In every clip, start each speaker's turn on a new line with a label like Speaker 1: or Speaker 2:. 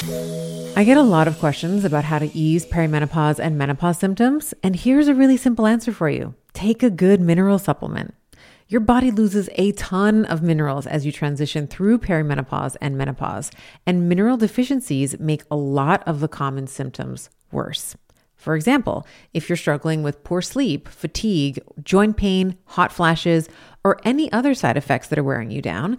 Speaker 1: I get a lot of questions about how to ease perimenopause and menopause symptoms, and here's a really simple answer for you take a good mineral supplement. Your body loses a ton of minerals as you transition through perimenopause and menopause, and mineral deficiencies make a lot of the common symptoms worse. For example, if you're struggling with poor sleep, fatigue, joint pain, hot flashes, or any other side effects that are wearing you down,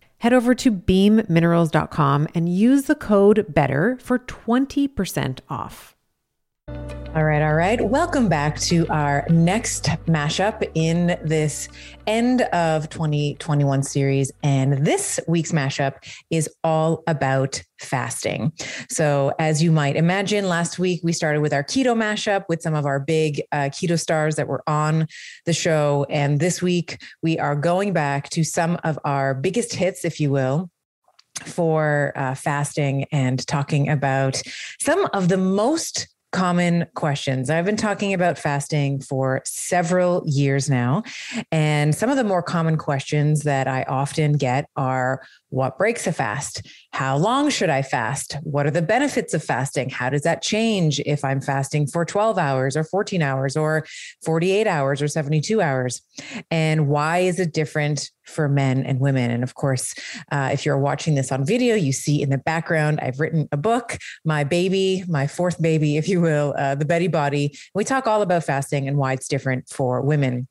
Speaker 1: head over to beamminerals.com and use the code BETTER for 20% off. All right, all right. Welcome back to our next mashup in this end of 2021 series. And this week's mashup is all about fasting. So, as you might imagine, last week we started with our keto mashup with some of our big uh, keto stars that were on the show. And this week we are going back to some of our biggest hits, if you will, for uh, fasting and talking about some of the most common questions. I've been talking about fasting for several years now. And some of the more common questions that I often get are what breaks a fast? How long should I fast? What are the benefits of fasting? How does that change if I'm fasting for 12 hours or 14 hours or 48 hours or 72 hours? And why is it different for men and women? And of course, uh, if you're watching this on video, you see in the background, I've written a book, my baby, my fourth baby, if you will, uh, The Betty Body. We talk all about fasting and why it's different for women.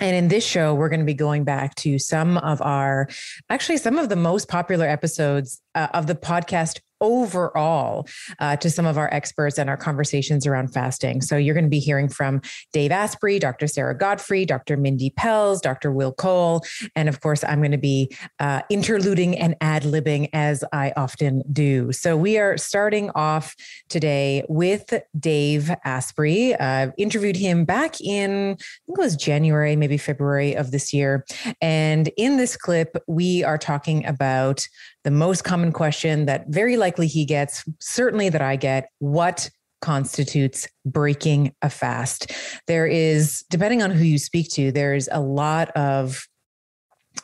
Speaker 1: And in this show, we're going to be going back to some of our, actually, some of the most popular episodes uh, of the podcast overall uh, to some of our experts and our conversations around fasting. So you're going to be hearing from Dave Asprey, Dr. Sarah Gottfried, Dr. Mindy Pelz, Dr. Will Cole, and of course, I'm going to be uh, interluding and ad libbing as I often do. So we are starting off today with Dave Asprey. Uh, interviewed him back in, I think it was January, maybe February of this year. And in this clip, we are talking about the most common question that very likely he gets, certainly that I get, what constitutes breaking a fast? There is, depending on who you speak to, there's a lot of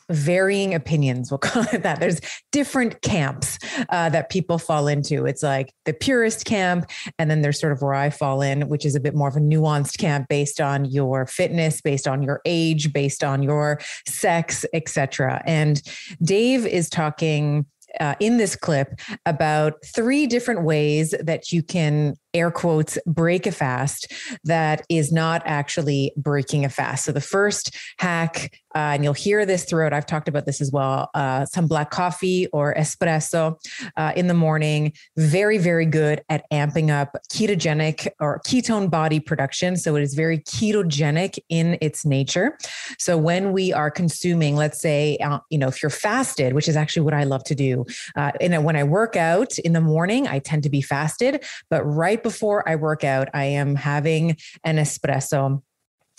Speaker 1: varying opinions we'll call it that. There's different camps uh, that people fall into. It's like the purist camp and then there's sort of where i fall in which is a bit more of a nuanced camp based on your fitness based on your age based on your sex etc and dave is talking uh, in this clip about three different ways that you can air quotes break a fast that is not actually breaking a fast. So the first hack, uh, and you'll hear this throughout. I've talked about this as well. Uh, some black coffee or espresso uh, in the morning. Very, very good at amping up ketogenic or ketone body production. So it is very ketogenic in its nature. So when we are consuming, let's say, uh, you know, if you're fasted, which is actually what I love to do, uh, and when I work out in the morning, I tend to be fasted, but right before I work out, I am having an espresso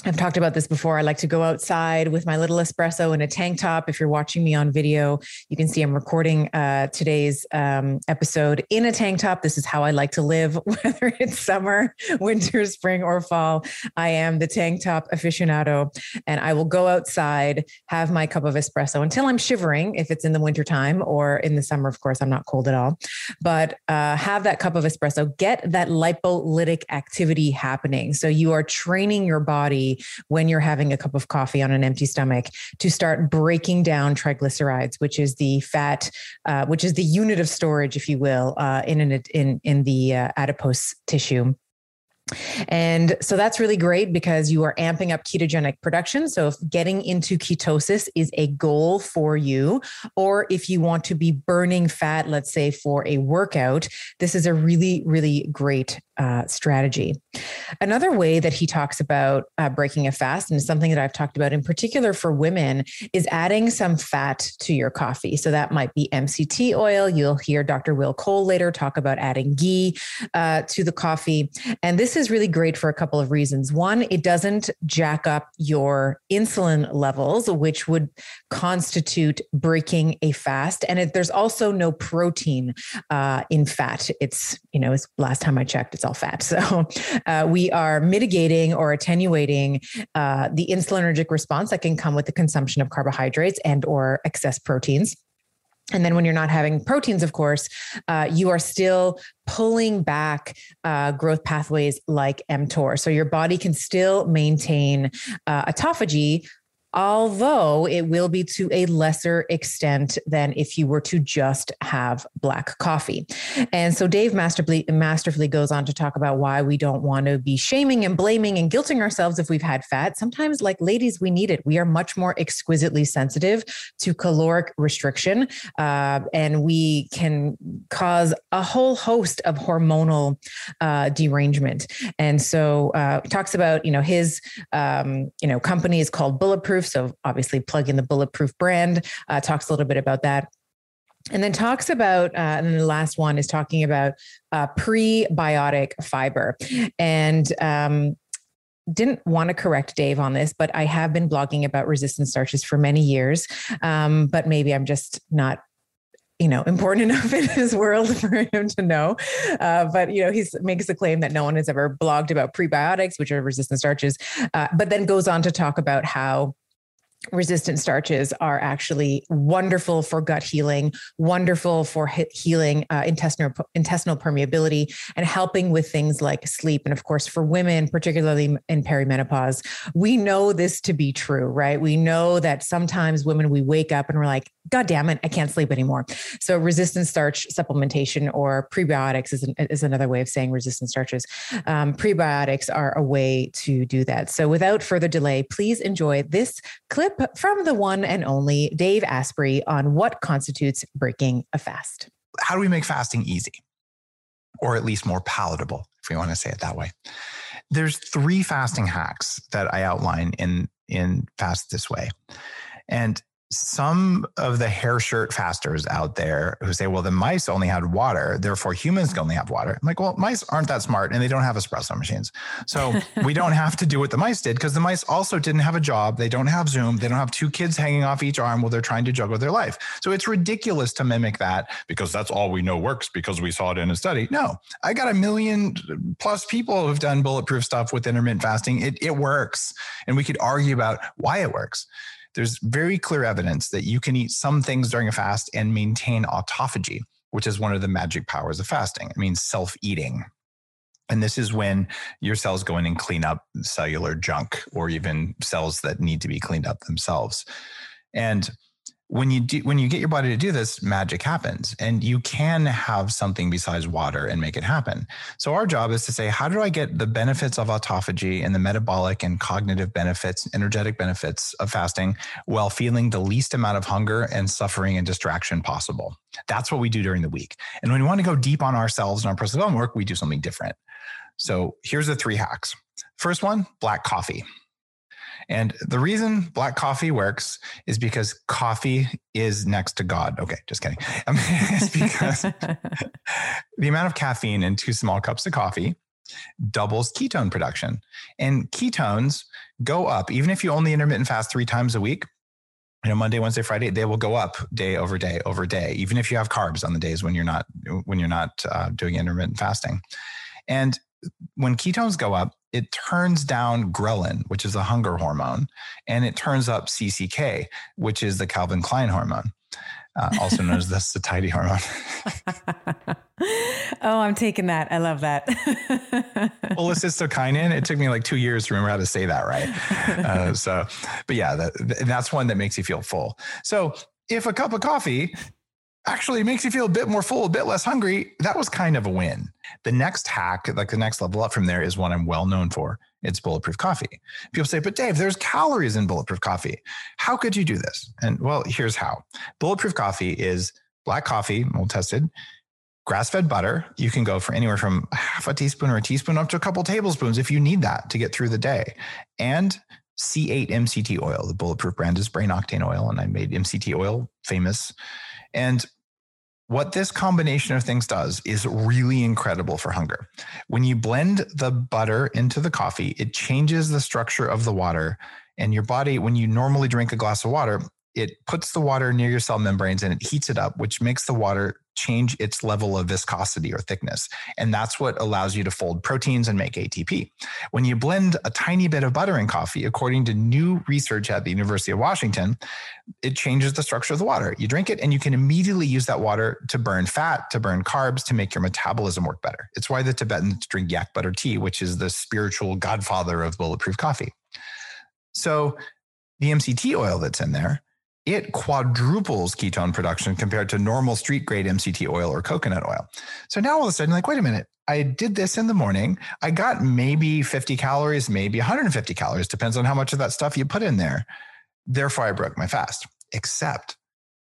Speaker 1: I've talked about this before. I like to go outside with my little espresso in a tank top. If you're watching me on video, you can see I'm recording uh, today's um, episode in a tank top. This is how I like to live, whether it's summer, winter, spring, or fall. I am the tank top aficionado, and I will go outside, have my cup of espresso until I'm shivering, if it's in the wintertime or in the summer. Of course, I'm not cold at all, but uh, have that cup of espresso, get that lipolytic activity happening. So you are training your body when you're having a cup of coffee on an empty stomach to start breaking down triglycerides, which is the fat, uh, which is the unit of storage, if you will, uh, in an, in in the uh, adipose tissue. And so that's really great because you are amping up ketogenic production. So if getting into ketosis is a goal for you, or if you want to be burning fat, let's say for a workout, this is a really, really great uh, strategy. Another way that he talks about uh, breaking a fast, and something that I've talked about in particular for women, is adding some fat to your coffee. So that might be MCT oil. You'll hear Dr. Will Cole later talk about adding ghee uh, to the coffee. And this is really great for a couple of reasons. One, it doesn't jack up your insulin levels, which would constitute breaking a fast. And it, there's also no protein uh, in fat. It's, you know, last time I checked, it's all fat. So uh, we are mitigating or attenuating uh, the insulinergic response that can come with the consumption of carbohydrates and or excess proteins. And then when you're not having proteins, of course, uh, you are still pulling back uh, growth pathways like mTOR. So your body can still maintain uh, autophagy although it will be to a lesser extent than if you were to just have black coffee. And so Dave masterfully, masterfully goes on to talk about why we don't want to be shaming and blaming and guilting ourselves if we've had fat. Sometimes, like ladies, we need it. We are much more exquisitely sensitive to caloric restriction, uh, and we can cause a whole host of hormonal uh, derangement. And so uh, talks about, you know, his, um, you know, company is called Bulletproof Bulletproof. So obviously, plug in the Bulletproof brand. Uh, talks a little bit about that. And then talks about, uh, and then the last one is talking about uh, prebiotic fiber. And um, didn't want to correct Dave on this, but I have been blogging about resistant starches for many years. Um, but maybe I'm just not you know important enough in his world for him to know uh, but you know he makes the claim that no one has ever blogged about prebiotics which are resistant starches uh, but then goes on to talk about how resistant starches are actually wonderful for gut healing, wonderful for healing uh, intestinal intestinal permeability, and helping with things like sleep. And of course, for women, particularly in perimenopause, we know this to be true, right? We know that sometimes women we wake up and we're like, God damn it, I can't sleep anymore. So resistant starch supplementation or prebiotics is, an, is another way of saying resistant starches. Um, prebiotics are a way to do that. So without further delay, please enjoy this clip from the one and only Dave Asprey on what constitutes breaking a fast.
Speaker 2: How do we make fasting easy? Or at least more palatable, if we want to say it that way. There's three fasting hacks that I outline in in Fast This Way. And some of the hair shirt fasters out there who say, well, the mice only had water, therefore humans can only have water. I'm like, well, mice aren't that smart and they don't have espresso machines. So we don't have to do what the mice did because the mice also didn't have a job. They don't have Zoom. They don't have two kids hanging off each arm while they're trying to juggle their life. So it's ridiculous to mimic that because that's all we know works because we saw it in a study. No, I got a million plus people who've done bulletproof stuff with intermittent fasting. It, it works. And we could argue about why it works there's very clear evidence that you can eat some things during a fast and maintain autophagy, which is one of the magic powers of fasting. It means self eating. And this is when your cells go in and clean up cellular junk or even cells that need to be cleaned up themselves. And when you do when you get your body to do this magic happens and you can have something besides water and make it happen. So our job is to say how do i get the benefits of autophagy and the metabolic and cognitive benefits energetic benefits of fasting while feeling the least amount of hunger and suffering and distraction possible? That's what we do during the week. And when we want to go deep on ourselves and our personal development work we do something different. So here's the three hacks. First one black coffee and the reason black coffee works is because coffee is next to God. Okay, just kidding. I mean, it's because the amount of caffeine in two small cups of coffee doubles ketone production. And ketones go up, even if you only intermittent fast three times a week. You know, Monday, Wednesday, Friday, they will go up day over day over day, even if you have carbs on the days when you're not when you're not uh, doing intermittent fasting. And when ketones go up, it turns down ghrelin, which is a hunger hormone, and it turns up CCK, which is the Calvin Klein hormone, uh, also known as the satiety hormone.
Speaker 1: oh, I'm taking that. I love that.
Speaker 2: Cholecystokinin. It took me like two years to remember how to say that right. Uh, so, but yeah, that, that's one that makes you feel full. So, if a cup of coffee actually makes you feel a bit more full, a bit less hungry. That was kind of a win. The next hack, like the next level up from there, is one I'm well known for. It's bulletproof coffee. People say, but Dave, there's calories in bulletproof coffee. How could you do this? And well, here's how bulletproof coffee is black coffee, mold tested, grass fed butter. You can go for anywhere from half a teaspoon or a teaspoon up to a couple tablespoons if you need that to get through the day. And C8 MCT oil. The bulletproof brand is brain octane oil, and I made MCT oil famous. And what this combination of things does is really incredible for hunger. When you blend the butter into the coffee, it changes the structure of the water. And your body, when you normally drink a glass of water, it puts the water near your cell membranes and it heats it up, which makes the water change its level of viscosity or thickness. And that's what allows you to fold proteins and make ATP. When you blend a tiny bit of butter in coffee, according to new research at the University of Washington, it changes the structure of the water. You drink it and you can immediately use that water to burn fat, to burn carbs, to make your metabolism work better. It's why the Tibetans drink yak butter tea, which is the spiritual godfather of bulletproof coffee. So the MCT oil that's in there it quadruples ketone production compared to normal street grade MCT oil or coconut oil. So now all of a sudden, like, wait a minute, I did this in the morning. I got maybe 50 calories, maybe 150 calories, depends on how much of that stuff you put in there. Therefore, I broke my fast, except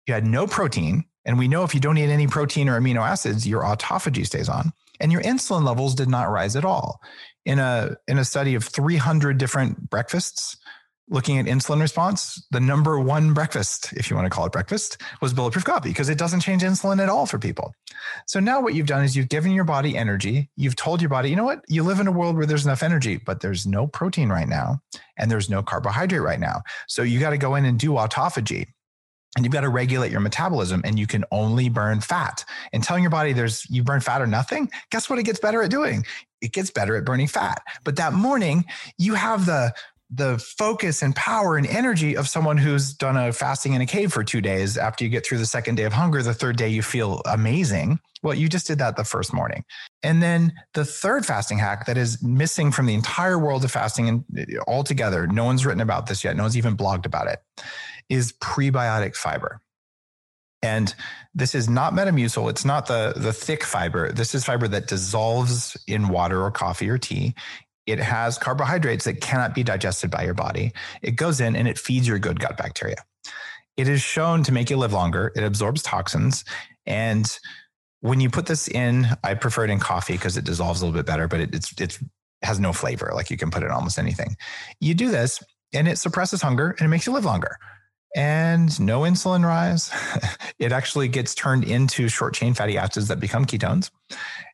Speaker 2: you had no protein. And we know if you don't eat any protein or amino acids, your autophagy stays on and your insulin levels did not rise at all. In a, in a study of 300 different breakfasts, looking at insulin response, the number one breakfast, if you want to call it breakfast, was bulletproof coffee because it doesn't change insulin at all for people. So now what you've done is you've given your body energy. You've told your body, you know what? You live in a world where there's enough energy, but there's no protein right now and there's no carbohydrate right now. So you got to go in and do autophagy. And you've got to regulate your metabolism and you can only burn fat. And telling your body there's you burn fat or nothing, guess what it gets better at doing? It gets better at burning fat. But that morning, you have the the focus and power and energy of someone who's done a fasting in a cave for two days after you get through the second day of hunger the third day you feel amazing well you just did that the first morning and then the third fasting hack that is missing from the entire world of fasting and uh, altogether no one's written about this yet no one's even blogged about it is prebiotic fiber and this is not Metamucil. It's not the, the thick fiber. This is fiber that dissolves in water or coffee or tea. It has carbohydrates that cannot be digested by your body. It goes in and it feeds your good gut bacteria. It is shown to make you live longer. It absorbs toxins. And when you put this in, I prefer it in coffee because it dissolves a little bit better, but it, it's, it's has no flavor. Like you can put it in almost anything. You do this and it suppresses hunger and it makes you live longer and no insulin rise. it actually gets turned into short chain fatty acids that become ketones.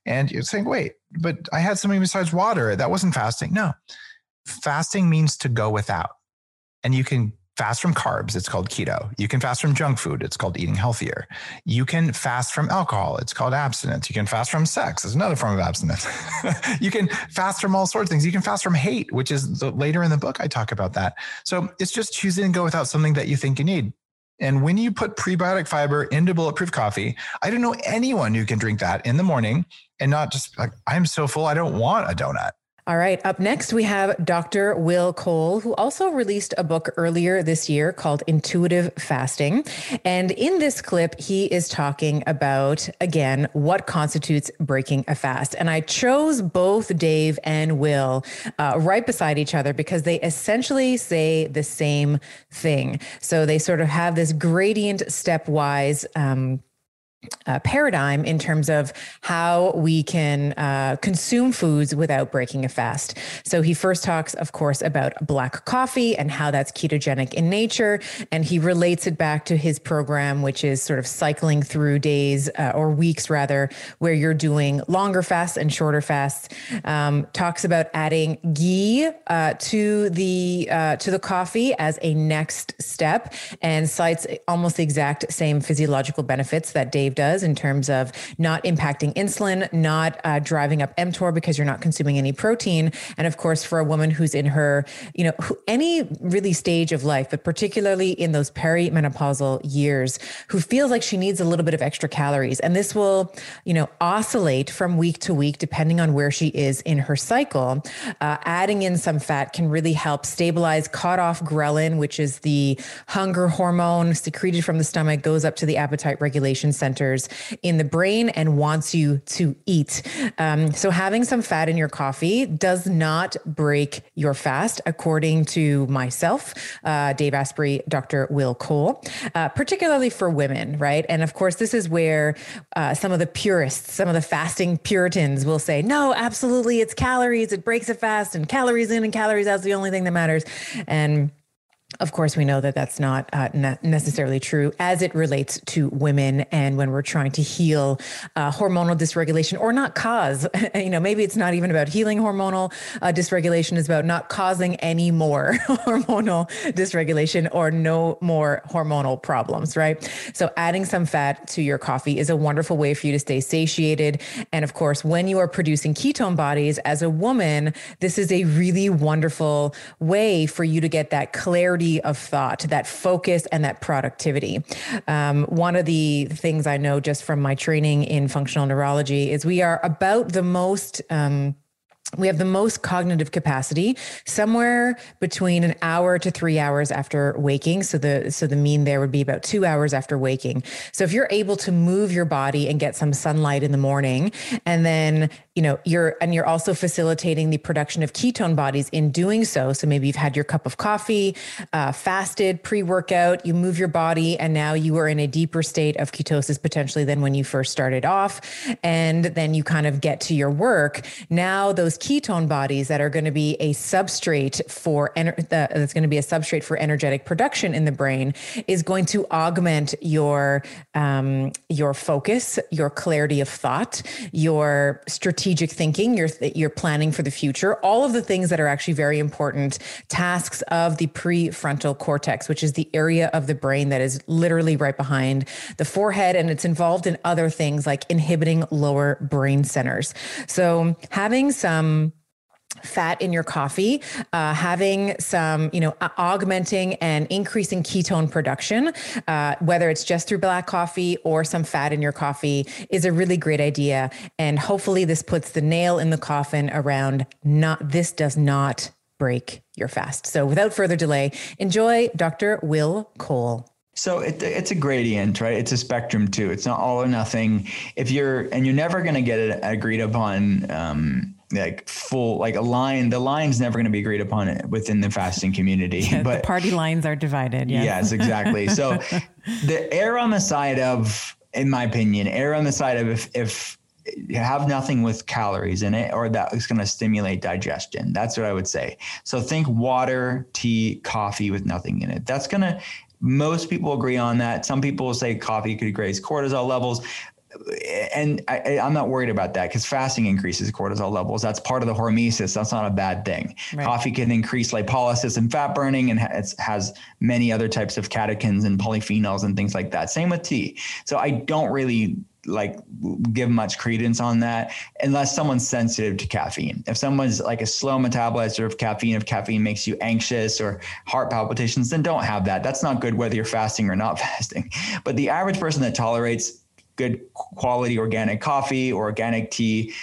Speaker 2: And you're saying, wait, but I had something besides water. That wasn't fasting. No, fasting means to go without. And you can fast from carbs. It's called keto. You can fast from junk food. It's called eating healthier. You can fast from alcohol. It's called abstinence. You can fast from sex. It's another form of abstinence. you can fast from all sorts of things. You can fast from hate, which is the, later in the book, I talk about that. So it's just choosing to go without something that you think you need. And when you put prebiotic fiber into bulletproof coffee, I don't know anyone who can drink that in the morning and not just like, I'm so full, I don't want a donut.
Speaker 1: All right. Up next, we have Dr. Will Cole, who also released a book earlier this year called Intuitive Fasting. And in this clip, he is talking about, again, what constitutes breaking a fast. And I chose both Dave and Will uh, right beside each other because they essentially say the same thing. So they sort of have this gradient stepwise. Um, uh, paradigm in terms of how we can uh, consume foods without breaking a fast. So he first talks, of course, about black coffee and how that's ketogenic in nature. And he relates it back to his program, which is sort of cycling through days uh, or weeks rather, where you're doing longer fasts and shorter fasts. Um, talks about adding ghee uh, to the uh, to the coffee as a next step and cites almost the exact same physiological benefits that Dave Does in terms of not impacting insulin, not uh, driving up mTOR because you're not consuming any protein. And of course, for a woman who's in her, you know, any really stage of life, but particularly in those perimenopausal years, who feels like she needs a little bit of extra calories. And this will, you know, oscillate from week to week depending on where she is in her cycle. Uh, adding in some fat can really help stabilize cut off ghrelin, which is the hunger hormone secreted from the stomach, goes up to the appetite regulation centers in the brain and wants you to eat. Um, so having some fat in your coffee does not break your fast, according to myself, uh, Dave Asprey, Dr. Will Cole, uh, particularly for women, right? And of course, this is where uh, some of the purists, some of the fasting Puritans will say, no, absolutely, it's calories, it breaks a fast, and calories in and calories out is the only thing that matters. And of course, we know that that's not uh, necessarily true as it relates to women and when we're trying to heal uh, hormonal dysregulation or not cause. you know, maybe it's not even about healing hormonal uh, dysregulation, it's about not causing any more hormonal dysregulation or no more hormonal problems, right? So, adding some fat to your coffee is a wonderful way for you to stay satiated. And of course, when you are producing ketone bodies as a woman, this is a really wonderful way for you to get that clarity clarity of thought, that focus, and that productivity. Um, one of the things I know just from my training in functional neurology is we are about the most. Um, we have the most cognitive capacity somewhere between an hour to three hours after waking. So the so the mean there would be about two hours after waking. So if you're able to move your body and get some sunlight in the morning and then you know you're and you're also facilitating the production of ketone bodies in doing so. So maybe you've had your cup of coffee uh, fasted pre-workout you move your body and now you are in a deeper state of ketosis potentially than when you first started off. And then you kind of get to your work. Now those ketone bodies that are going to be a substrate for ener- uh, that's going to be a substrate for energetic production in the brain is going to augment your um, your focus your clarity of thought your strategic thinking, you're you're planning for the future, all of the things that are actually very important tasks of the prefrontal cortex, which is the area of the brain that is literally right behind the forehead and it's involved in other things like inhibiting lower brain centers. So having some fat in your coffee, uh, having some, you know, augmenting and increasing ketone production, uh, whether it's just through black coffee or some fat in your coffee, is a really great idea. And hopefully, this puts the nail in the coffin around not, this does not break your fast. So, without further delay, enjoy Dr. Will Cole.
Speaker 3: So it, it's a gradient, right? It's a spectrum too. It's not all or nothing. If you're, and you're never going to get it agreed upon um, like full like a line the line's never going to be agreed upon within the fasting community
Speaker 1: yeah, but party lines are divided yes,
Speaker 3: yes exactly. So the err on the side of in my opinion err on the side of if if you have nothing with calories in it or that is going to stimulate digestion. That's what i would say. So think water tea coffee with nothing in it. That's going to most people agree on that. Some people will say coffee could raise cortisol levels and I, am not worried about that because fasting increases cortisol levels. That's part of the hormesis. That's not a bad thing. Right. Coffee can increase lipolysis and fat burning, and it has many other types of catechins and polyphenols and things like that. Same with tea. So I don't really like give much credence on that unless someone's sensitive to caffeine. If someone's like a slow metabolizer of caffeine, if caffeine makes you anxious or heart palpitations, then don't have that. That's not good whether you're fasting or not fasting. But the average person that tolerates good quality organic coffee or organic tea,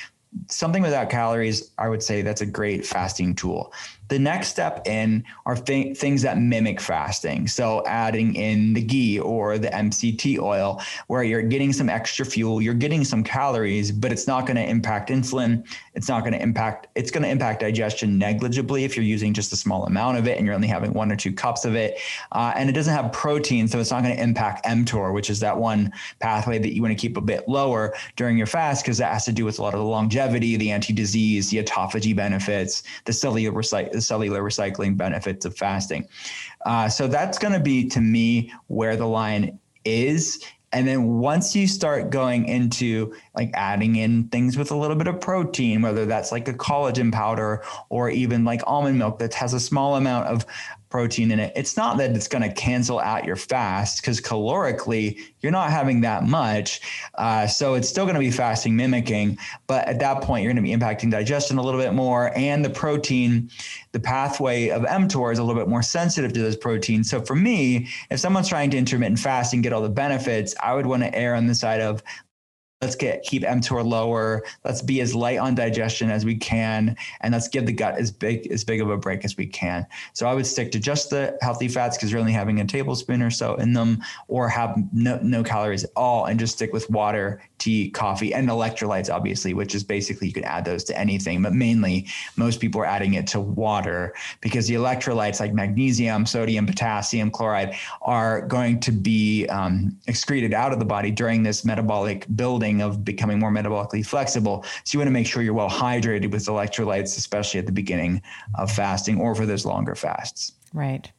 Speaker 3: something without calories, I would say that's a great fasting tool. The next step in are th- things that mimic fasting. So adding in the ghee or the MCT oil, where you're getting some extra fuel, you're getting some calories, but it's not going to impact insulin. It's not going to impact. It's going to impact digestion negligibly if you're using just a small amount of it and you're only having one or two cups of it. Uh, and it doesn't have protein, so it's not going to impact mTOR, which is that one pathway that you want to keep a bit lower during your fast because that has to do with a lot of the longevity, the anti-disease, the autophagy benefits, the cellular recycle the cellular recycling benefits of fasting. Uh, so that's going to be to me where the line is. And then once you start going into like adding in things with a little bit of protein, whether that's like a collagen powder or even like almond milk that has a small amount of protein in it. It's not that it's going to cancel out your fast because calorically you're not having that much. Uh, so it's still going to be fasting mimicking, but at that point you're going to be impacting digestion a little bit more, and the protein, the pathway of mTOR is a little bit more sensitive to those proteins. So for me, if someone's trying to intermittent fast and get all the benefits, I would want to err on the side of let's get keep mTOR lower. Let's be as light on digestion as we can, and let's give the gut as big as big of a break as we can. So I would stick to just the healthy fats because you're only having a tablespoon or so in them, or have no, no calories at all, and just stick with water, tea, coffee, and electrolytes, obviously, which is basically you can add those to anything, but mainly most people are adding it to water because the electrolytes like magnesium, sodium, potassium, chloride are going to be um, excreted out of the body during this metabolic building of becoming more metabolically flexible. So you want to make sure you're well hydrated with electrolytes, especially at the beginning of fasting or for those longer fasts.
Speaker 1: Right.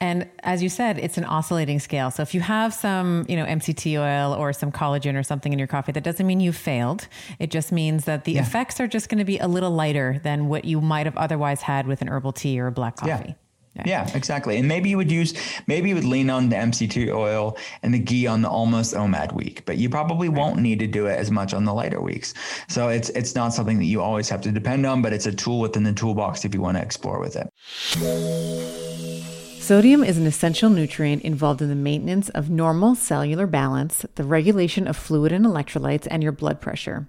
Speaker 1: And as you said, it's an oscillating scale. So if you have some, you know, MCT oil or some collagen or something in your coffee, that doesn't mean you failed. It just means that the yeah. effects are just going to be a little lighter than what you might have otherwise had with an herbal tea or a black coffee.
Speaker 3: Yeah. Yeah. yeah. exactly. And maybe you would use, maybe you would lean on the MCT oil and the ghee on the almost OMAD week, but you probably right. won't need to do it as much on the lighter weeks. So it's it's not something that you always have to depend on, but it's a tool within the toolbox if you want to explore with it.
Speaker 1: Sodium is an essential nutrient involved in the maintenance of normal cellular balance, the regulation of fluid and electrolytes, and your blood pressure.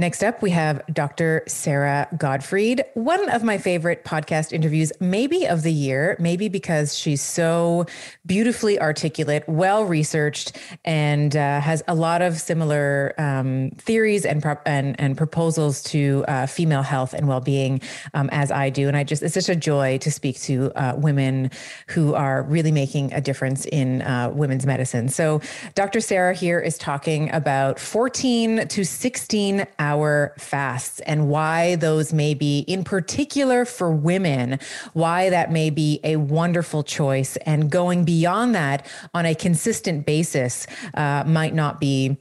Speaker 1: Next up, we have Dr. Sarah Gottfried, one of my favorite podcast interviews, maybe of the year, maybe because she's so beautifully articulate, well researched, and uh, has a lot of similar um, theories and, and, and proposals to uh, female health and well being um, as I do. And I just, it's such a joy to speak to uh, women who are really making a difference in uh, women's medicine. So, Dr. Sarah here is talking about 14 to 16 hour fasts and why those may be, in particular for women, why that may be a wonderful choice. And going beyond that on a consistent basis uh, might not be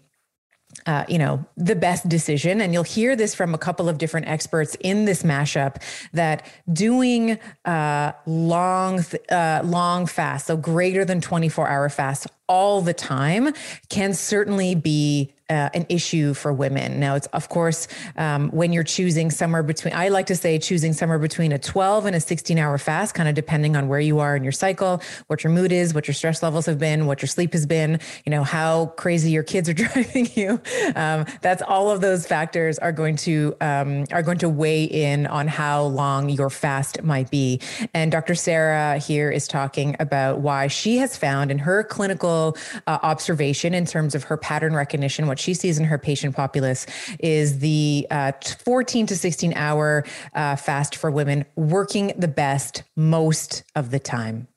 Speaker 1: uh, you know, the best decision. And you'll hear this from a couple of different experts in this mashup that doing uh, long, uh, long fast, so greater than 24 hour fast all the time can certainly be uh, an issue for women. Now, it's of course um, when you're choosing somewhere between, I like to say choosing somewhere between a 12 and a 16 hour fast, kind of depending on where you are in your cycle, what your mood is, what your stress levels have been, what your sleep has been, you know, how crazy your kids are driving you. Um, that's all of those factors are going to um, are going to weigh in on how long your fast might be. And Dr. Sarah here is talking about why she has found in her clinical uh, observation in terms of her pattern recognition, what what she sees in her patient populace is the uh, 14 to 16 hour uh, fast for women working the best most of the time.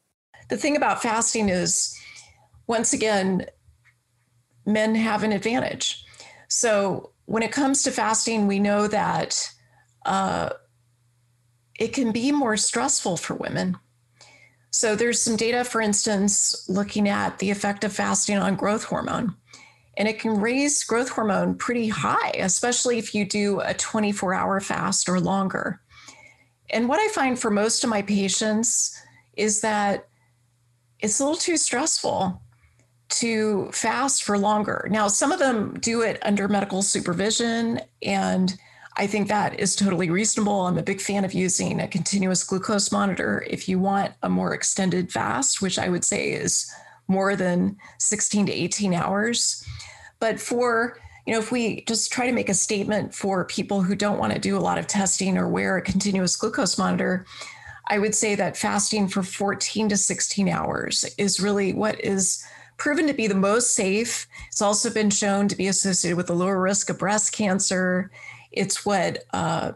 Speaker 4: The thing about fasting is, once again, men have an advantage. So when it comes to fasting, we know that uh, it can be more stressful for women. So there's some data, for instance, looking at the effect of fasting on growth hormone and it can raise growth hormone pretty high, especially if you do a 24 hour fast or longer. And what I find for most of my patients is that it's a little too stressful to fast for longer. Now, some of them do it under medical supervision, and I think that is totally reasonable. I'm a big fan of using a continuous glucose monitor if you want a more extended fast, which I would say is more than 16 to 18 hours. But for you know, if we just try to make a statement for people who don't want to do a lot of testing or wear a continuous glucose monitor, I would say that fasting for 14 to 16 hours is really what is proven to be the most safe. It's also been shown to be associated with a lower risk of breast cancer. It's what uh,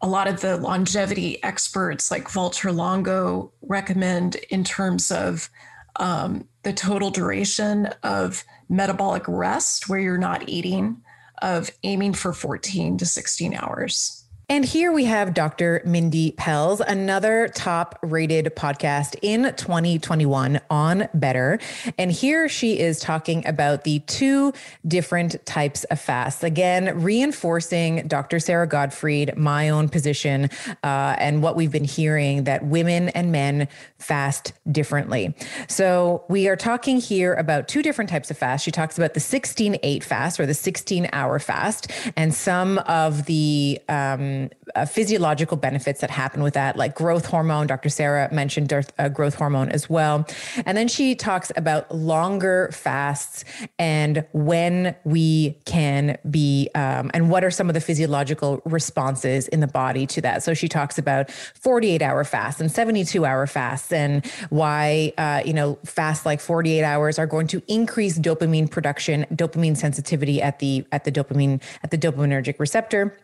Speaker 4: a lot of the longevity experts like Valter Longo recommend in terms of um, the total duration of metabolic rest where you're not eating, of aiming for 14 to 16 hours.
Speaker 1: And here we have Dr. Mindy Pelz, another top rated podcast in 2021 on Better. And here she is talking about the two different types of fasts. Again, reinforcing Dr. Sarah Gottfried, my own position, uh, and what we've been hearing that women and men fast differently. So we are talking here about two different types of fast. She talks about the 16 8 fast or the 16 hour fast and some of the, um, uh, physiological benefits that happen with that, like growth hormone. Dr. Sarah mentioned uh, growth hormone as well. And then she talks about longer fasts and when we can be, um, and what are some of the physiological responses in the body to that. So she talks about 48 hour fasts and 72 hour fasts and why, uh, you know, fasts like 48 hours are going to increase dopamine production, dopamine sensitivity at the, at the dopamine, at the dopaminergic receptor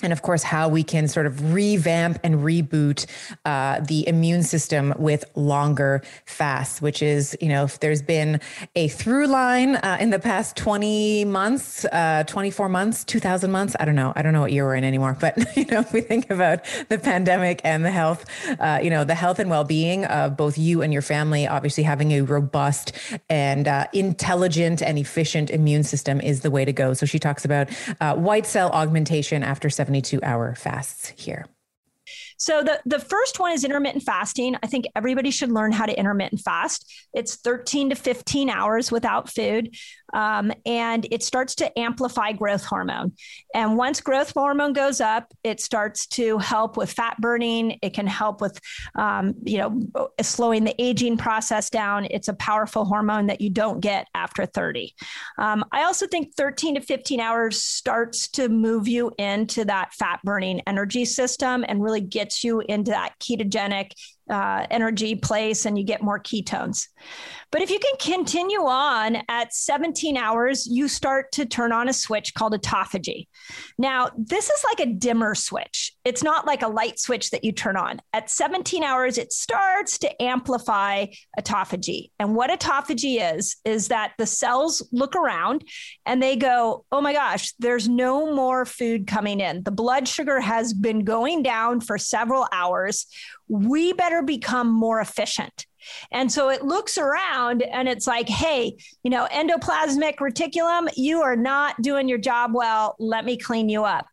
Speaker 1: and of course, how we can sort of revamp and reboot uh, the immune system with longer fasts, which is, you know, if there's been a through line uh, in the past 20 months, uh, 24 months, 2000 months, I don't know. I don't know what year we're in anymore. But, you know, if we think about the pandemic and the health, uh, you know, the health and well being of both you and your family, obviously having a robust and uh, intelligent and efficient immune system is the way to go. So she talks about uh, white cell augmentation after seven 72 hour fasts here.
Speaker 5: So the the first one is intermittent fasting. I think everybody should learn how to intermittent fast. It's 13 to 15 hours without food, um, and it starts to amplify growth hormone. And once growth hormone goes up, it starts to help with fat burning. It can help with, um, you know, slowing the aging process down. It's a powerful hormone that you don't get after 30. Um, I also think 13 to 15 hours starts to move you into that fat burning energy system and really get gets you into that ketogenic uh, energy place and you get more ketones. But if you can continue on at 17 hours, you start to turn on a switch called autophagy. Now, this is like a dimmer switch. It's not like a light switch that you turn on. At 17 hours, it starts to amplify autophagy. And what autophagy is, is that the cells look around and they go, oh my gosh, there's no more food coming in. The blood sugar has been going down for several hours we better become more efficient. And so it looks around and it's like, hey, you know, endoplasmic reticulum, you are not doing your job well. Let me clean you up.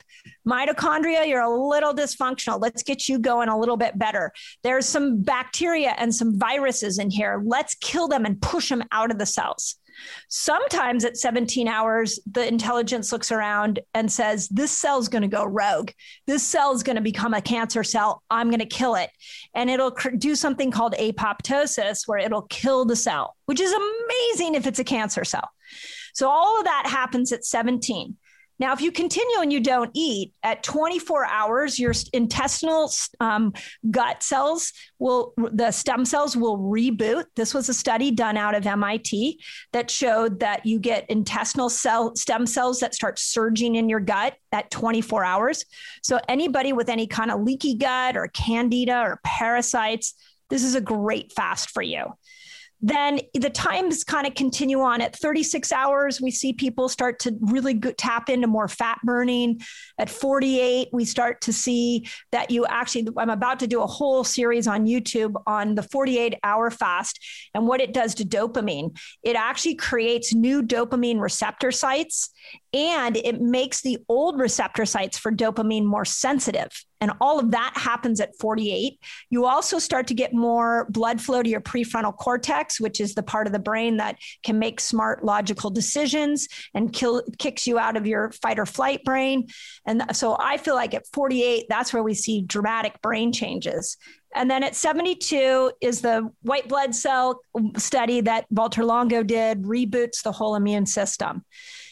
Speaker 5: Mitochondria, you're a little dysfunctional. Let's get you going a little bit better. There's some bacteria and some viruses in here. Let's kill them and push them out of the cells. Sometimes at 17 hours, the intelligence looks around and says, This cell's going to go rogue. This cell is going to become a cancer cell. I'm going to kill it. And it'll cr- do something called apoptosis, where it'll kill the cell, which is amazing if it's a cancer cell. So all of that happens at 17. Now, if you continue and you don't eat at 24 hours, your intestinal um, gut cells will, the stem cells will reboot. This was a study done out of MIT that showed that you get intestinal cell stem cells that start surging in your gut at 24 hours. So, anybody with any kind of leaky gut or candida or parasites, this is a great fast for you then the times kind of continue on. At 36 hours we see people start to really go, tap into more fat burning. At 48 we start to see that you actually i'm about to do a whole series on youtube on the 48 hour fast and what it does to dopamine. It actually creates new dopamine receptor sites and it makes the old receptor sites for dopamine more sensitive. And all of that happens at 48. You also start to get more blood flow to your prefrontal cortex, which is the part of the brain that can make smart, logical decisions and kill, kicks you out of your fight or flight brain. And so I feel like at 48, that's where we see dramatic brain changes. And then at 72 is the white blood cell study that Valter Longo did, reboots the whole immune system.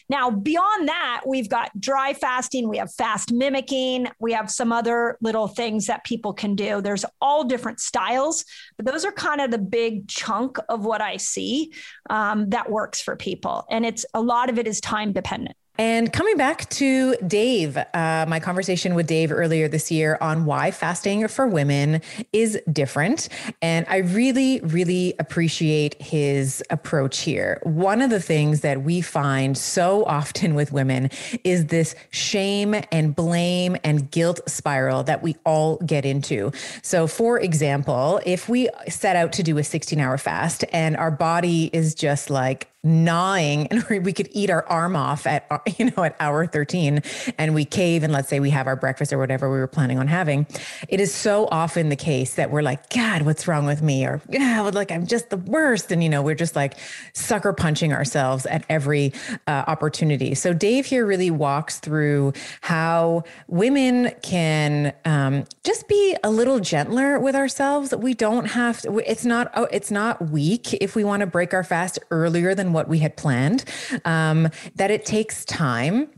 Speaker 5: Now, beyond that, we've got dry fasting, we have fast mimicking, we have some other little things that people can do. There's all different styles, but those are kind of the big chunk of what I see um, that works for people. And it's a lot of it is time dependent.
Speaker 1: And coming back to Dave, uh, my conversation with Dave earlier this year on why fasting for women is different. And I really, really appreciate his approach here. One of the things that we find so often with women is this shame and blame and guilt spiral that we all get into. So, for example, if we set out to do a 16 hour fast and our body is just like, gnawing and we could eat our arm off at you know at hour 13 and we cave and let's say we have our breakfast or whatever we were planning on having. It is so often the case that we're like god what's wrong with me? or yeah like i'm just the worst. And you know we're just like sucker punching ourselves at every uh, opportunity. So dave here really walks through how women can um, just be a little gentler with ourselves. We don't have to it's not oh, it's not weak if we want to break our fast earlier than what we had planned, um, that it takes time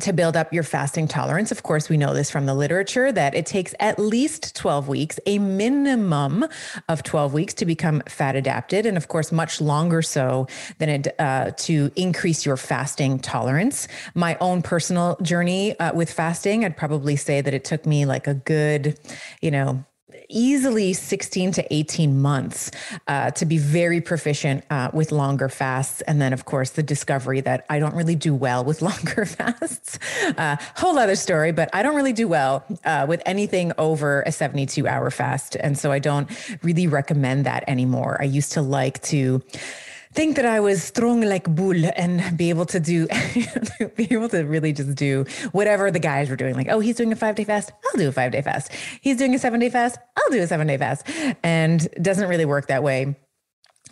Speaker 1: to build up your fasting tolerance. Of course, we know this from the literature that it takes at least 12 weeks, a minimum of 12 weeks to become fat adapted. And of course, much longer so than it, uh, to increase your fasting tolerance. My own personal journey uh, with fasting, I'd probably say that it took me like a good, you know, easily 16 to 18 months uh, to be very proficient uh, with longer fasts. And then, of course, the discovery that I don't really do well with longer fasts. Uh, whole other story, but I don't really do well uh, with anything over a 72 hour fast. And so I don't really recommend that anymore. I used to like to think that I was strong like bull and be able to do, be able to really just do whatever the guys were doing. Like, oh, he's doing a five day fast. I'll do a five day fast. He's doing a seven day fast. I'll do a seven day fast. And doesn't really work that way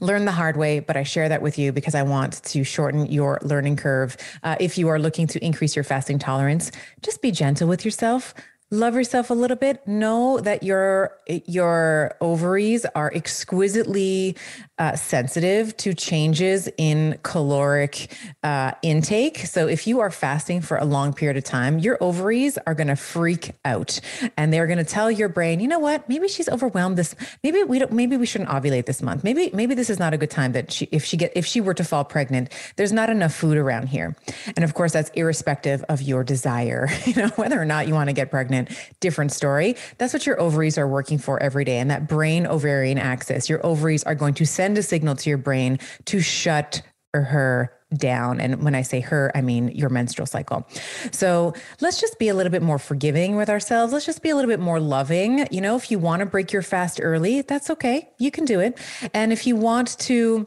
Speaker 1: learn the hard way, but I share that with you because I want to shorten your learning curve. Uh, if you are looking to increase your fasting tolerance, just be gentle with yourself love yourself a little bit know that your your ovaries are exquisitely uh, sensitive to changes in caloric uh, intake. So if you are fasting for a long period of time your ovaries are going to freak out and they're going to tell your brain you know what? Maybe she's overwhelmed this maybe we don't maybe we shouldn't ovulate this month. Maybe maybe this is not a good time that she if she get if she were to fall pregnant there's not enough food around here. And of course that's irrespective of your desire. You know whether or not you want to get pregnant different story. That's what your ovaries are working for every day. And that brain ovarian axis, your ovaries are going to send a signal to your brain to shut her down. And when I say her, I mean your menstrual cycle. So let's just be a little bit more forgiving with ourselves. Let's just be a little bit more loving. You know, if you want to break your fast early, that's okay. You can do it. And if you want to,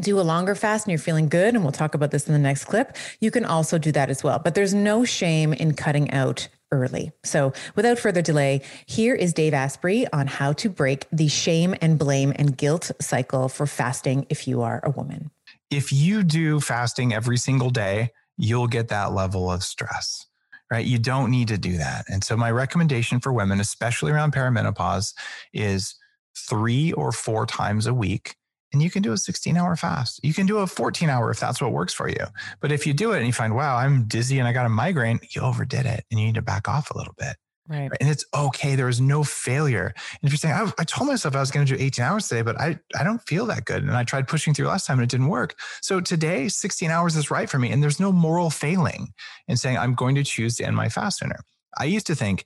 Speaker 1: do a longer fast and you're feeling good, and we'll talk about this in the next clip, you can also do that as well. But there's no shame in cutting out early. So, without further delay, here is Dave Asprey on how to break the shame and blame and guilt cycle for fasting if you are a woman.
Speaker 2: If you do fasting every single day, you'll get that level of stress, right? You don't need to do that. And so, my recommendation for women, especially around perimenopause, is three or four times a week and you can do a 16 hour fast. You can do a 14 hour if that's what works for you. But if you do it and you find, wow, I'm dizzy and I got a migraine, you overdid it and you need to back off a little bit.
Speaker 1: Right.
Speaker 2: And it's okay. There is no failure. And if you're saying, I, I told myself I was going to do 18 hours today, but I, I don't feel that good. And I tried pushing through last time and it didn't work. So today, 16 hours is right for me. And there's no moral failing in saying, I'm going to choose to end my fast sooner. I used to think,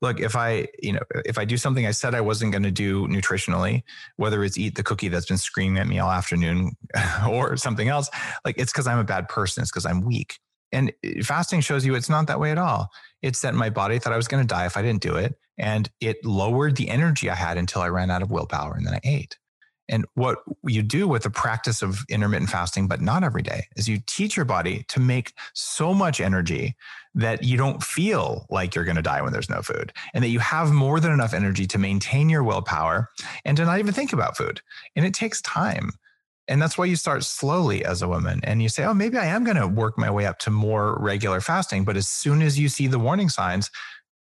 Speaker 2: look, if I, you know, if I do something I said I wasn't going to do nutritionally, whether it's eat the cookie that's been screaming at me all afternoon or something else, like it's because I'm a bad person. It's because I'm weak. And eh, fasting shows you it's not that way at all. It's that my body thought I was going to die if I didn't do it. And it lowered the energy I had until I ran out of willpower and then I ate. And what you do with the practice of intermittent fasting, but not every day, is you teach your body to make so much energy that you don't feel like you're going to die when there's no food and that you have more than enough energy to maintain your willpower and to not even think about food. And it takes time. And that's why you start slowly as a woman and you say, oh, maybe I am going to work my way up to more regular fasting. But as soon as you see the warning signs,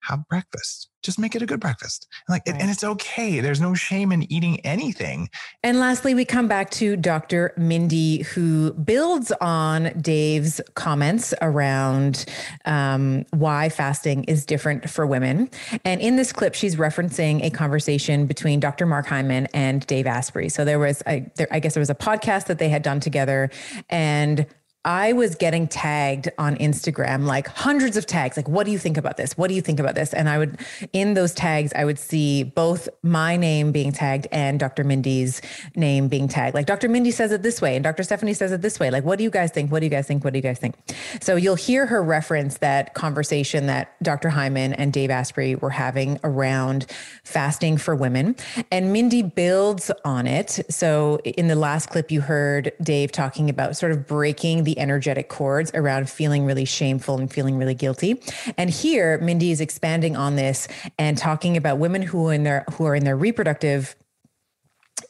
Speaker 2: have breakfast just make it a good breakfast. like, right. and it's okay. There's no shame in eating anything.
Speaker 1: And lastly, we come back to Dr. Mindy, who builds on Dave's comments around um, why fasting is different for women. And in this clip, she's referencing a conversation between Dr. Mark Hyman and Dave Asprey. So there was, a, there, I guess, there was a podcast that they had done together, and I was getting tagged on Instagram, like hundreds of tags. Like, what do you think about this? What do you think about this? And I would, in those tags, I would see both my name being tagged and Dr. Mindy's name being tagged. Like, Dr. Mindy says it this way, and Dr. Stephanie says it this way. Like, what do you guys think? What do you guys think? What do you guys think? So you'll hear her reference that conversation that Dr. Hyman and Dave Asprey were having around fasting for women. And Mindy builds on it. So in the last clip, you heard Dave talking about sort of breaking the energetic cords around feeling really shameful and feeling really guilty. And here, Mindy is expanding on this and talking about women who in their who are in their reproductive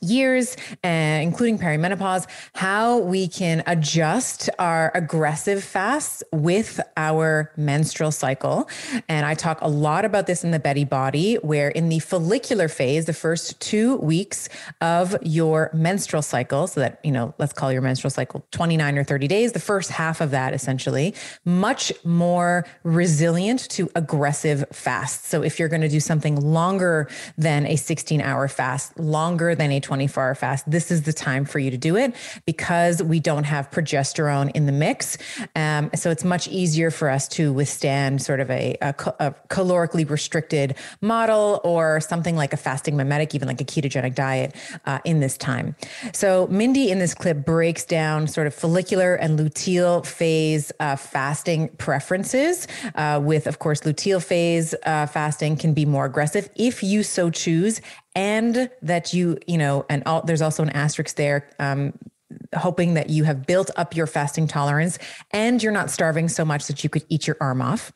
Speaker 1: years, uh, including perimenopause, how we can adjust our aggressive fasts with our menstrual cycle. And I talk a lot about this in the Betty Body, where in the follicular phase, the first two weeks of your menstrual cycle, so that, you know, let's call your menstrual cycle 29 or 30 days, the first half of that essentially, much more resilient to aggressive fasts. So if you're going to do something longer than a 16 hour fast, longer than a 24 hour fast, this is the time for you to do it because we don't have progesterone in the mix. Um, so it's much easier for us to withstand sort of a, a, a, calorically restricted model or something like a fasting mimetic, even like a ketogenic diet uh, in this time. So Mindy in this clip breaks down sort of follicular and luteal phase uh, fasting preferences. Uh, with, of course, luteal phase uh, fasting can be more aggressive if you so choose and that you, you know, and all, there's also an asterisk there. Um, hoping that you have built up your fasting tolerance and you're not starving so much that you could eat your arm off.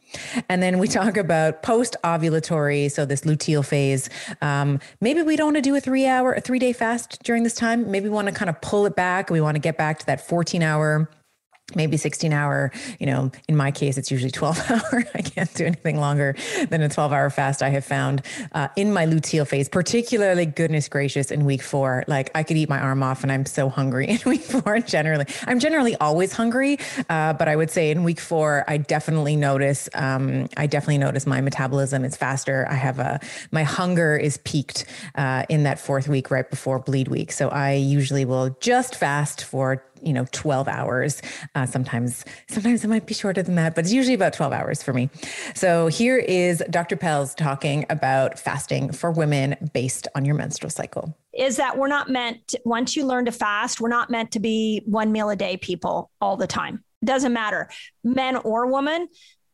Speaker 1: And then we talk about post ovulatory, so this luteal phase. Um, maybe we don't want to do a three hour, a three day fast during this time. Maybe we want to kind of pull it back. We want to get back to that 14 hour maybe 16 hour you know in my case it's usually 12 hour. I can't do anything longer than a 12 hour fast i have found uh, in my luteal phase particularly goodness gracious in week four. Like i could eat my arm off and i'm so hungry in week four generally. I'm generally always hungry uh, but i would say in week four i definitely notice um, i definitely notice my metabolism is faster. I have a my hunger is peaked uh, in that fourth week right before bleed week. So i usually will just fast for you know 12 hours. Uh, sometimes sometimes it might be shorter than that but it's usually about 12 hours for me. So here is dr Pelz talking about fasting for women based on your menstrual cycle.
Speaker 5: Is that we're not meant to, once you learn to fast we're not meant to be one meal a day people all the time. Doesn't matter men or woman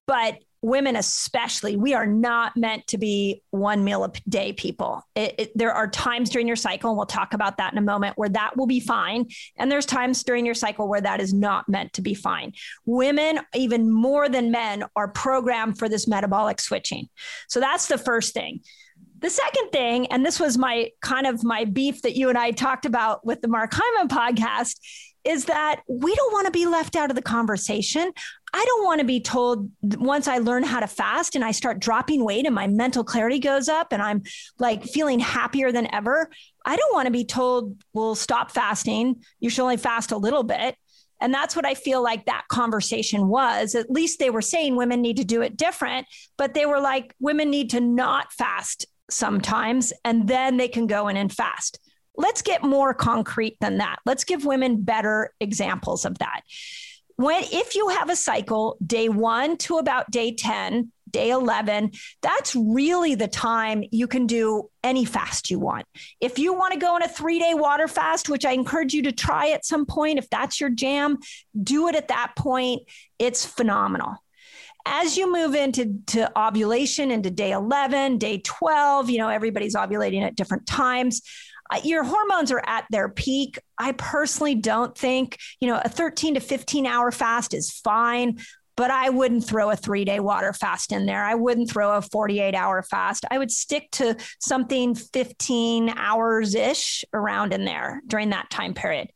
Speaker 5: but women especially we are not meant to be one meal a day people. It, it, there are times during your cycle and we'll talk about that in a moment where that will be fine. And there's times during your cycle where that is not meant to be fine. Women even more than men are programmed for this metabolic switching. So that's the first thing. The second thing, and this was my kind of my beef that you and I talked about with the Mark Hyman podcast, is that we don't want to be left out of the conversation. I don't want to be told once I learn how to fast and I start dropping weight and my mental clarity goes up and I'm like feeling happier than ever. I don't want to be told, well, stop fasting. You should only fast a little bit. And that's what I feel like that conversation was. At least they were saying women need to do it different, but they were like, women need to not fast sometimes and then they can go in and fast. Let's get more concrete than that. Let's give women better examples of that. When if you have a cycle day 1 to about day 10, day 11, that's really the time you can do any fast you want. If you want to go on a 3-day water fast, which I encourage you to try at some point if that's your jam, do it at that point. It's phenomenal as you move into to ovulation into day 11 day 12 you know everybody's ovulating at different times your hormones are at their peak. I personally don't think, you know, a 13 to 15 hour fast is fine. but I wouldn't throw a three day water fast in there. I wouldn't throw a 48 hour fast. I would stick to something 15 hours ish around in there during that time period.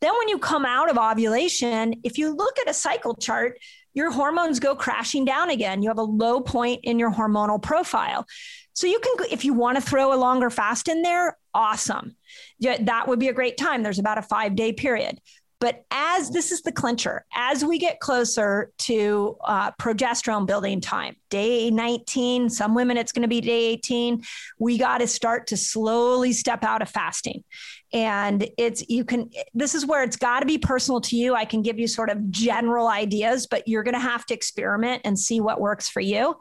Speaker 5: Then, when you come out of ovulation, if you look at a cycle chart, your hormones go crashing down again. You have a low point in your hormonal profile. So you can, if you want to throw a longer fast in there, awesome. Yeah, that would be a great time. There's about a five day period. But as this is the clincher, as we get closer to uh, progesterone building time, day 19, some women it's going to be day 18, we got to start to slowly step out of fasting. And it's you can this is where it's got to be personal to you. I can give you sort of general ideas but you're going to have to experiment and see what works for you.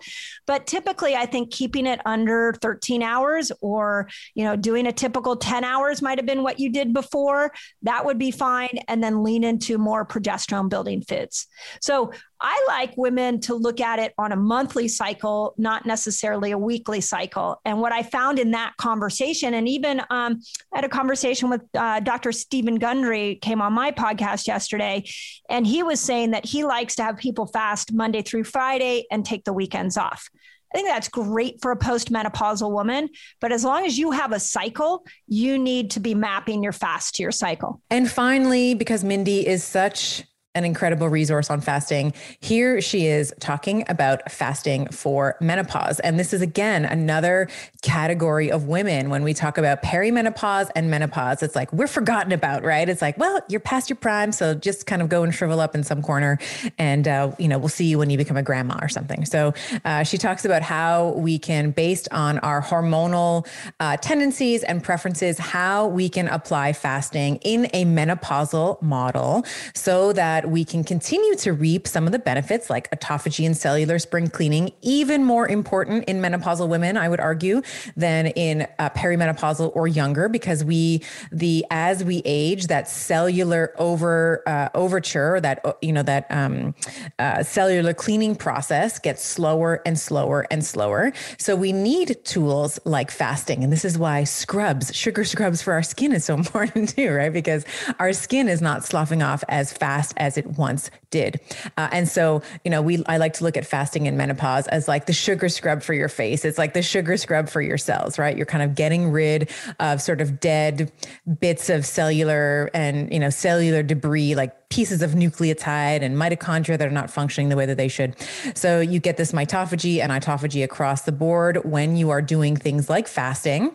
Speaker 5: But typically i think keeping it under 13 hours or you know doing a typical 10 hours might have been what you did before. That would be fine. And then lean into more progesterone building foods. So I like women to look at it on a monthly cycle, not necessarily a weekly cycle. And what I found in that conversation, and even um, I had a conversation with uh, Dr. Stephen Gundry, came on my podcast yesterday, and he was saying that he likes to have people fast Monday through Friday and take the weekends off. I think that's great for a postmenopausal woman. But as long as you have a cycle, you need to be mapping your fast to your cycle.
Speaker 1: And finally, because Mindy is such an incredible resource on fasting. Here she is talking about fasting for menopause. And this is again another category of women when we talk about perimenopause and menopause. It's like we're forgotten about, right? It's like, well, you're past your prime, so just kind of go and shrivel up in some corner, and uh, you know we'll see you when you become a grandma or something. So uh, she talks about how we can, based on our hormonal uh, tendencies and preferences, how we can apply fasting in a menopausal model so that we can continue to reap some of the benefits like autophagy and cellular spring cleaning, even more important in menopausal women, I would argue, than in uh, perimenopausal or younger, because we, the, as we age, that cellular over, uh, overture, that, you know, that um, uh, cellular cleaning process gets slower and slower and slower. So we need tools like fasting. And this is why scrubs, sugar scrubs for our skin is so important too, right? Because our skin is not sloughing off as fast as it once did. Uh, and so, you know, we I like to look at fasting in menopause as like the sugar scrub for your face. It's like the sugar scrub for your cells, right? You're kind of getting rid of sort of dead bits of cellular and, you know, cellular debris like pieces of nucleotide and mitochondria that are not functioning the way that they should. So you get this mitophagy and autophagy across the board when you are doing things like fasting.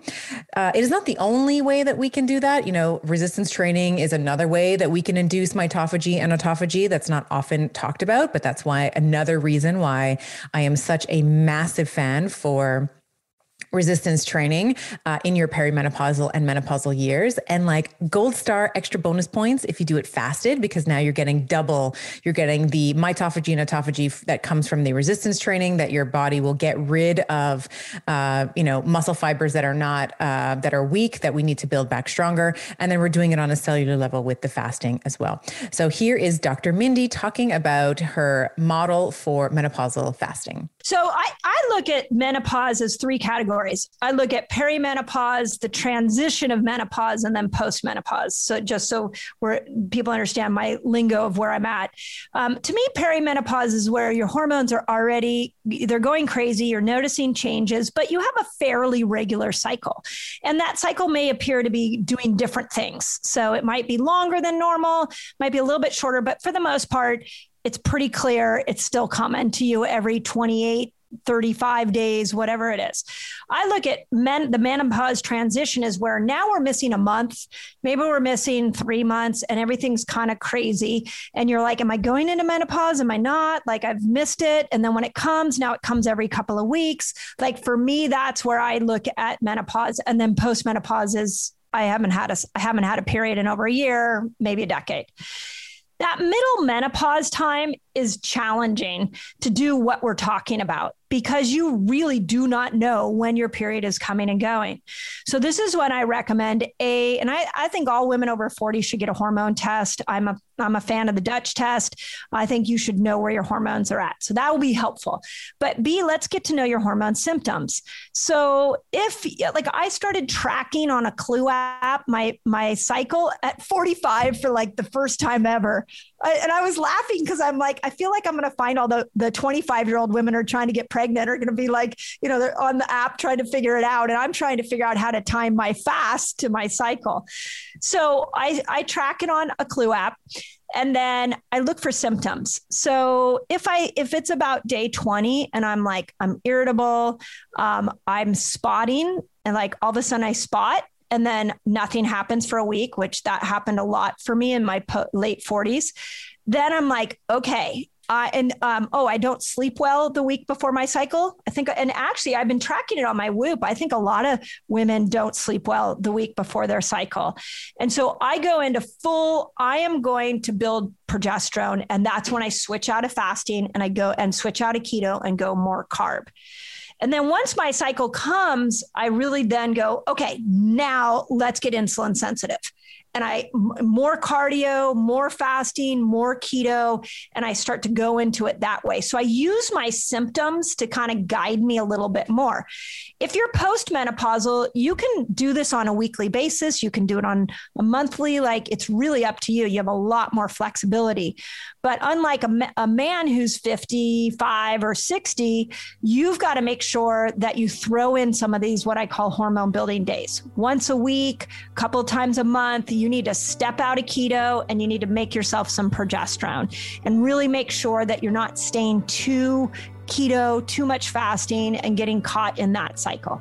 Speaker 1: Uh, it is not the only way that we can do that. You know, resistance training is another way that we can induce mitophagy and autophagy that's not often talked about, but that's why another reason why I am such a massive fan for resistance training uh, in your perimenopausal and menopausal years. And like gold star extra bonus points if you do it fasted because now you're getting double you're getting the mitophagy and autophagy that comes from the resistance training that your body will get rid of uh, you know muscle fibers that are not uh, that are weak that we need to build back stronger. And then we're doing it on a cellular level with the fasting as well. So here is dr mindy talking about her model for menopausal fasting.
Speaker 5: So I, I look at menopause as three categories. I look at perimenopause, the transition of menopause, and then postmenopause. So just so where people understand my lingo of where I'm at. Um, to me, perimenopause is where your hormones are already they're going crazy. You're noticing changes, but you have a fairly regular cycle, and that cycle may appear to be doing different things. So it might be longer than normal, might be a little bit shorter, but for the most part, it's pretty clear it's still coming to you every 28 35 days whatever it is. I look at men the menopause transition is where now we're missing a month maybe we're missing three months and everything's kind of crazy. And you're like am i going into menopause? Am i not? Like i've missed it. And then when it comes now it comes every couple of weeks. Like for me that's where i look at menopause. And then postmenopause is i haven't had a i haven't had a period in over a year maybe a decade. That middle menopause time is challenging to do what we're talking about because you really do not know when your period is coming and going. So this is what I recommend a, and I, I think all women over 40 should get a hormone test. I'm a I'm a fan of the Dutch test. I think you should know where your hormones are at. So that will be helpful. But B, let's get to know your hormone symptoms. So if like I started tracking on a Clue app my my cycle at 45 for like the first time ever. I, and I was laughing because I'm like, I feel like I'm going to find all the the 25 year old women are trying to get pregnant are going to be like, you know, they're on the app trying to figure it out, and I'm trying to figure out how to time my fast to my cycle. So I I track it on a Clue app, and then I look for symptoms. So if I if it's about day 20 and I'm like I'm irritable, um, I'm spotting, and like all of a sudden I spot, and then nothing happens for a week, which that happened a lot for me in my po- late 40s. Then I'm like, okay, uh, and um, oh, I don't sleep well the week before my cycle. I think, and actually, I've been tracking it on my Whoop. I think a lot of women don't sleep well the week before their cycle, and so I go into full. I am going to build progesterone, and that's when I switch out of fasting and I go and switch out of keto and go more carb. And then once my cycle comes, I really then go, okay, now let's get insulin sensitive and I more cardio, more fasting, more keto, and I start to go into it that way. So I use my symptoms to kind of guide me a little bit more. If you're postmenopausal, you can do this on a weekly basis. You can do it on a monthly. Like it's really up to you. You have a lot more flexibility. But unlike a, a man who's 55 or 60, you've got to make sure that you throw in some of these what I call hormone building days once a week, a couple times a month you need to step out of keto and you need to make yourself some progesterone and really make sure that you're not staying too keto, too much fasting, and getting caught in that cycle.